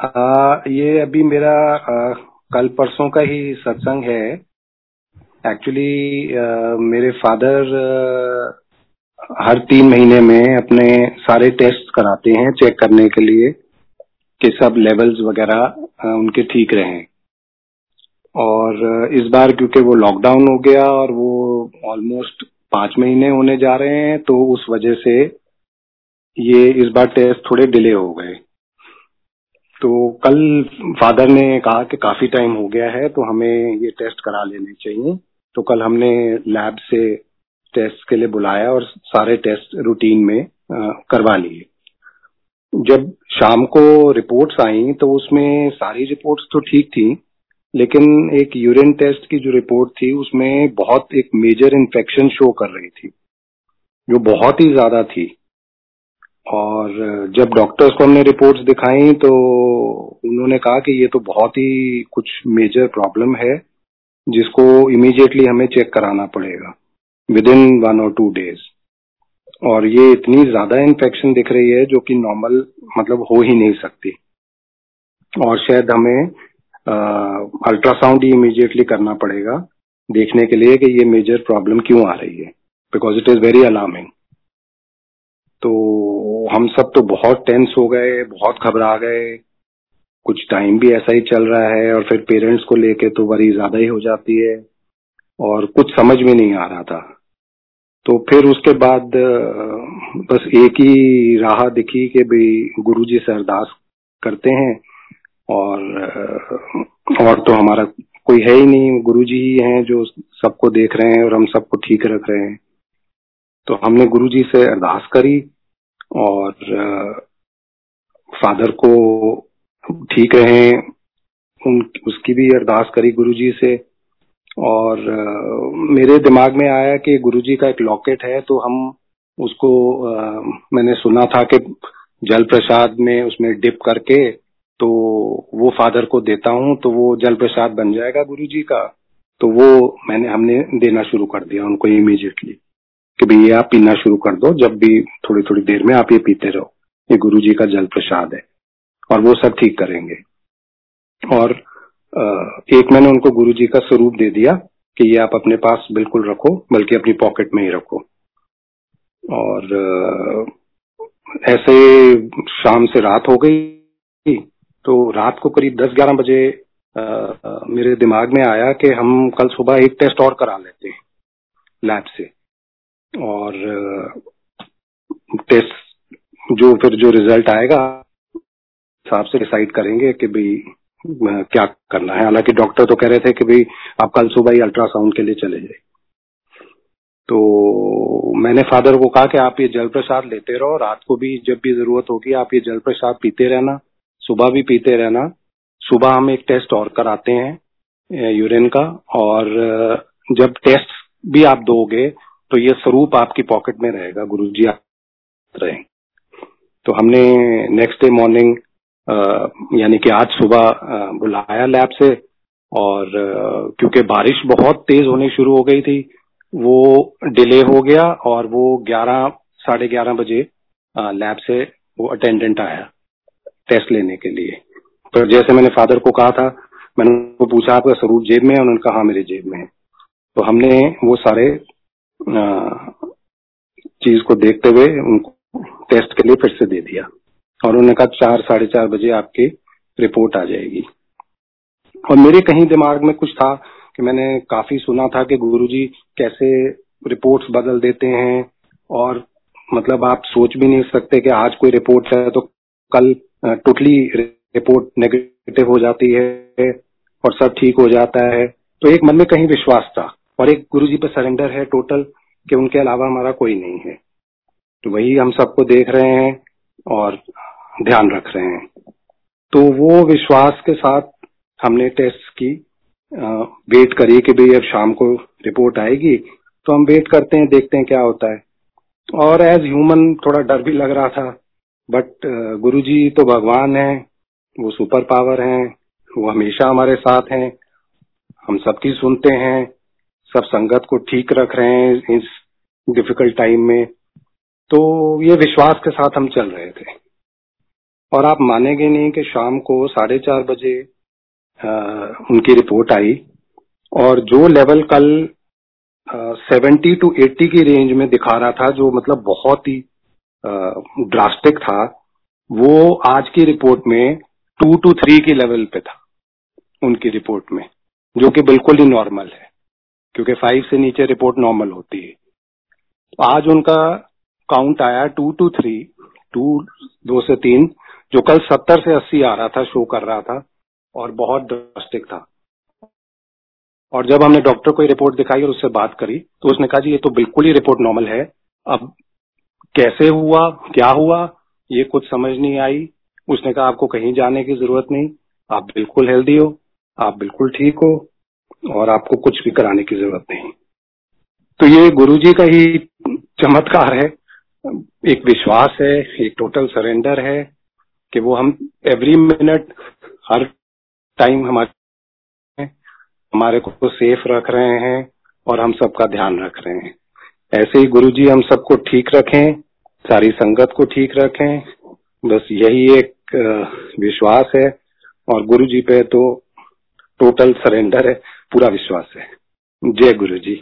आ, ये अभी मेरा आ, कल परसों का ही सत्संग है। एक्चुअली मेरे फादर आ, हर तीन महीने में अपने सारे टेस्ट कराते हैं चेक करने के लिए कि सब लेवल्स वगैरह उनके ठीक रहें। और इस बार क्योंकि वो लॉकडाउन हो गया और वो ऑलमोस्ट पाँच महीने होने जा रहे हैं तो उस वजह से ये इस बार टेस्ट थोड़े डिले हो गए। तो कल फादर ने कहा कि काफ़ी टाइम हो गया है तो हमें ये टेस्ट करा लेने चाहिए। तो कल हमने लैब से टेस्ट के लिए बुलाया और सारे टेस्ट रूटीन में करवा लिए। जब शाम को रिपोर्ट्स आई तो उसमें सारी रिपोर्ट्स तो ठीक थी, लेकिन एक यूरिन टेस्ट की जो रिपोर्ट थी, उसमें बहुत एक मेजर इन्फेक्शन शो कर रही थी, जो बहुत ही ज़्यादा थी। और जब डॉक्टर्स को हमने रिपोर्ट्स दिखाई तो उन्होंने कहा कि ये तो बहुत ही कुछ मेजर प्रॉब्लम है, जिसको इमीडिएटली हमें चेक कराना पड़ेगा विद इन वन और टू डेज़ और ये इतनी ज़्यादा इन्फेक्शन दिख रही है, जो कि नॉर्मल मतलब हो ही नहीं सकती। और शायद हमें अल्ट्रासाउंड ही इमीडिएटली करना पड़ेगा, देखने के लिए कि ये मेजर प्रॉब्लम क्यों आ रही है because it is very alarming तो हम सब तो बहुत टेंस हो गए, बहुत घबरा गए। कुछ टाइम भी ऐसा ही चल रहा है और फिर पेरेंट्स को लेके तो वरी ज़्यादा ही हो जाती है और कुछ समझ में नहीं आ रहा था। तो फिर उसके बाद बस एक ही राह दिखी कि भाई गुरु जी से अरदास करते हैं और और तो हमारा कोई है ही नहीं। गुरु जी ही हैं जो सबको देख रहे हैं और हम सबको ठीक रख रहे हैं। तो हमने गुरु जी से अरदास करी और फादर को ठीक रहे, उन, उसकी भी अरदास करी गुरुजी से। और मेरे दिमाग में आया कि गुरुजी का एक लॉकेट है तो हम उसको मैंने सुना था कि जल प्रसाद में उसमें डिप करके तो वो फादर को देता हूँ तो वो जल प्रसाद बन जाएगा गुरुजी का। तो वो मैंने, हमने देना शुरू कर दिया उनको इमीजिएटली कि भाई ये आप पीना शुरू कर दो जब भी थोड़ी थोड़ी देर में आप ये पीते रहो। ये गुरु जी का जल प्रसाद है और वो सब ठीक करेंगे। और एक मैंने उनको गुरु जी का स्वरूप दे दिया कि ये आप अपने पास बिल्कुल रखो बल्कि अपनी पॉकेट में ही रखो। और ऐसे शाम से रात हो गई तो रात को करीब 10-11 बजे आ, मेरे दिमाग में आया कि हम कल सुबह एक टेस्ट और करा लेते हैं लैब से। और टेस्ट, जो फिर जो रिज़ल्ट आएगा हिसाब से डिसाइड करेंगे कि भाई क्या करना है। हालाँकि डॉक्टर तो कह रहे थे कि भाई, आप कल सुबह ही अल्ट्रासाउंड के लिए चले जाए तो मैंने फादर को कहा कि आप ये जल प्रसाद लेते रहो, रात को भी जब भी ज़रूरत होगी, आप ये जल प्रसाद पीते रहना, सुबह भी पीते रहना। सुबह हम एक टेस्ट और कराते हैं यूरिन का। और जब टेस्ट भी आप दोगे तो ये स्वरूप आपकी पॉकेट में रहेगा गुरु जी रहे तो हमने नेक्स्ट डे मॉर्निंग यानी कि आज सुबह बुलाया लैब से और क्योंकि बारिश बहुत तेज होनी शुरू हो गई थी, वो डिले हो गया और वो 11 साढ़े ग्यारह बजे लैब से वो अटेंडेंट आया टेस्ट लेने के लिए। तो जैसे मैंने फादर को कहा था, मैंने उनको पूछा, आपका स्वरूप जेब में है? उन्होंने कहा हाँ मेरे जेब में है। तो हमने वो सारे चीज़ को देखते हुए उनको टेस्ट के लिए फिर से दे दिया। और उन्होंने कहा, चार, साढ़े चार बजे आपकी रिपोर्ट आ जाएगी। और मेरे कहीं दिमाग में कुछ था कि मैंने काफ़ी सुना था कि गुरुजी कैसे रिपोर्ट्स बदल देते हैं, और मतलब आप सोच भी नहीं सकते कि आज कोई रिपोर्ट है तो कल टोटली रिपोर्ट नेगेटिव हो जाती है और सब ठीक हो जाता है। तो एक मन में कहीं विश्वास था। और एक गुरु जी पे सरेंडर है टोटल कि उनके अलावा हमारा कोई नहीं है। तो वही हम सबको देख रहे हैं और ध्यान रख रहे हैं। तो वो विश्वास के साथ हमने टेस्ट की वेट करी कि भाई अब शाम को रिपोर्ट आएगी तो हम वेट करते हैं, देखते हैं क्या होता है। और एज ह्यूमन थोड़ा डर भी लग रहा था बट गुरु जी तो भगवान है, वो सुपर पावर हैं, वो हमेशा हमारे साथ हैं, हम सबकी सुनते हैं सब संगत को ठीक रख रहे हैं इस डिफ़िकल्ट टाइम में तो ये विश्वास के साथ हम चल रहे थे। और आप मानेंगे नहीं कि शाम को साढ़े चार बजे आ, उनकी रिपोर्ट आई। और जो लेवल कल सेवेंटी टू एट्टी की रेंज में दिखा रहा था जो मतलब बहुत ही ड्रास्टिक था वो आज की रिपोर्ट में टू टू थ्री की लेवल पे था उनकी रिपोर्ट में जो कि बिल्कुल ही नॉर्मल है। क्योंकि फाइव से नीचे रिपोर्ट नॉर्मल होती है। आज उनका काउंट आया टू टू थ्री टू दो से तीन, जो कल सत्तर से अस्सी आ रहा था शो कर रहा था, और बहुत ड्रास्टिक था। और जब हमने डॉक्टर को रिपोर्ट दिखाई और उससे बात करी तो उसने कहा, जी, ये तो बिल्कुल ही रिपोर्ट नॉर्मल है। अब कैसे हुआ? क्या हुआ? ये कुछ समझ नहीं आई। उसने कहा, आपको कहीं जाने की ज़रूरत नहीं। आप बिल्कुल हेल्दी हो। आप बिल्कुल ठीक हो। और आपको कुछ भी कराने की ज़रूरत नहीं। तो ये गुरुजी का ही चमत्कार है। एक विश्वास है, एक टोटल सरेंडर है कि वो हम एवरी मिनट हर टाइम हमारे हमारे को सेफ़ रख रहे हैं और हम सबका ध्यान रख रहे हैं। ऐसे ही गुरु जी हम सबको ठीक रखें, सारी संगत को ठीक रखें। बस यही एक विश्वास है। और गुरु जी पे तो टोटल सरेंडर है पूरा विश्वास है। जय गुरु जी